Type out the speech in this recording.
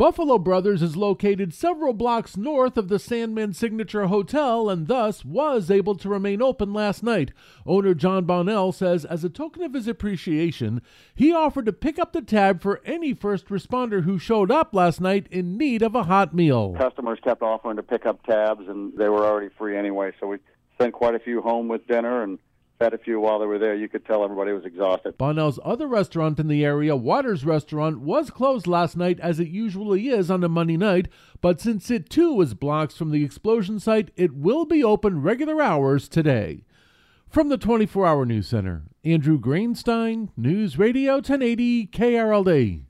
Buffalo Brothers is located several blocks north of the Sandman Signature Hotel and thus was able to remain open last night. Owner Jon Bonnell says, as a token of his appreciation, he offered to pick up the tab for any first responder who showed up last night in need of a hot meal. Customers kept offering to pick up tabs, and they were already free anyway, so we sent quite a few home with dinner and fed a few while they were there. You could tell everybody was exhausted. Bonnell's other restaurant in the area, Waters Restaurant, was closed last night as it usually is on a Monday night, but since it too was blocks from the explosion site, it will be open regular hours today. From the 24 Hour News Center, Andrew Greenstein, News Radio 1080 KRLD.